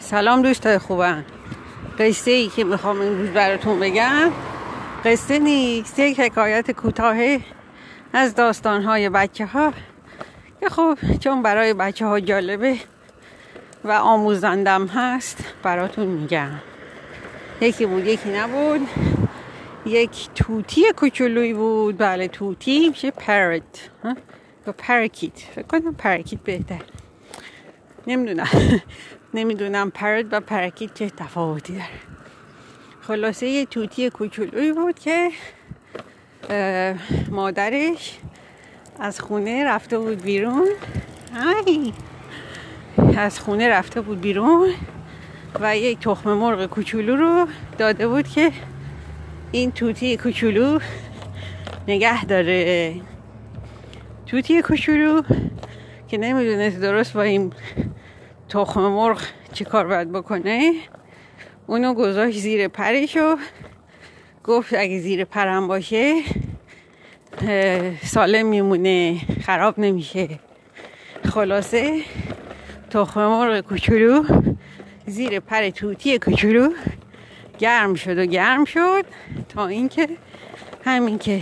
سلام دوستای خوبم. قصه ای که می‌خوام امروز براتون بگم قصه نیست یک حکایت کوتاه از داستان های بچه ها که خب چون برای بچه ها جالبه و آموزندم هست براتون میگم. یکی بود یکی نبود. یک توتی کوچولوی بود. بله توتی میشه پرت یا پرکیت فکر کنم پرکیت بهتر نمی‌دونم. نمی‌دونم پرد و پرکیت چه تفاوتی داره. خلاصه یه توتی کوچولوی بود که مادرش از خونه رفته بود بیرون. ای. از خونه رفته بود بیرون و یک تخم مرغ کوچولو رو داده بود که این توتی کوچولو نگه داره. توتی کوچولو که نمی‌دونست درست با این تخم مرغ چی کار باید بکنه؟ اونو گذاشت زیر پرش و گفت اگه زیر پرم باشه سالم میمونه خراب نمیشه. خلاصه تخم مرغ کوچولو زیر پر توتی کوچولو گرم شد و گرم شد تا اینکه همین که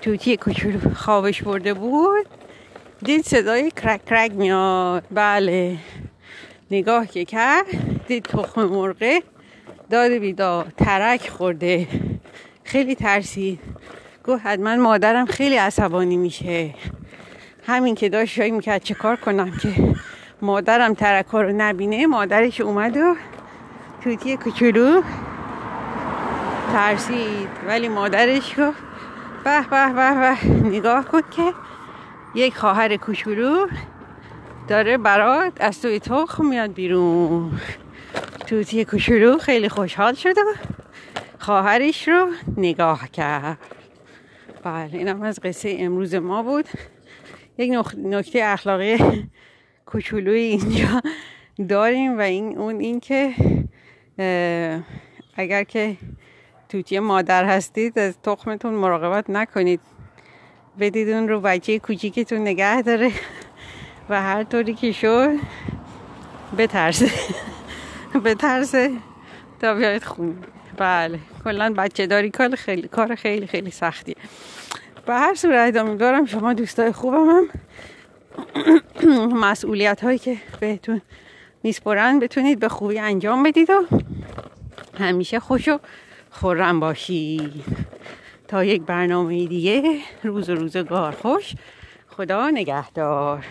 توتی کوچولو خوابش برده بود دید صدای کرک کرک میاد. بله. نگاه که کرد دید تخم مرغه داد بیدار ترک خورده. خیلی ترسید. گفت حتما مادرم خیلی عصبانی میشه. همین که داشت شایی می‌کرد چه کار کنم که؟ مادرم ترک رو نبینه مادرش اومد و توتی کوچولو ترسید. ولی مادرش گفت به به به به نگاه کن که یک خواهر کوچولو داره برات از توی تخم میاد بیرون. توتی کوچولو خیلی خوشحال شده خواهرش رو نگاه کرد. بله اینم از قصه امروز ما بود. یک نکته اخلاقی کوچولوی اینجا داریم و این اون این که اگر که توتی مادر هستید از تخمتون مراقبت نکنید. بدید اون رو بچه کوچیکتون نگه داره. و هر طوری که شد بترسه. بترسه تا بیاید خونه بله کلا بچه داری کار خیلی کار خیلی خیلی سختیه. به هر صورت امیدوارم شما دوستای خوبم هم. مسئولیت هایی که بهتون میسپرن بتونید به خوبی انجام بدید و همیشه خوش و خورم باشید. تا یک برنامه دیگه روز و روزگار خوش. خدا نگهدار.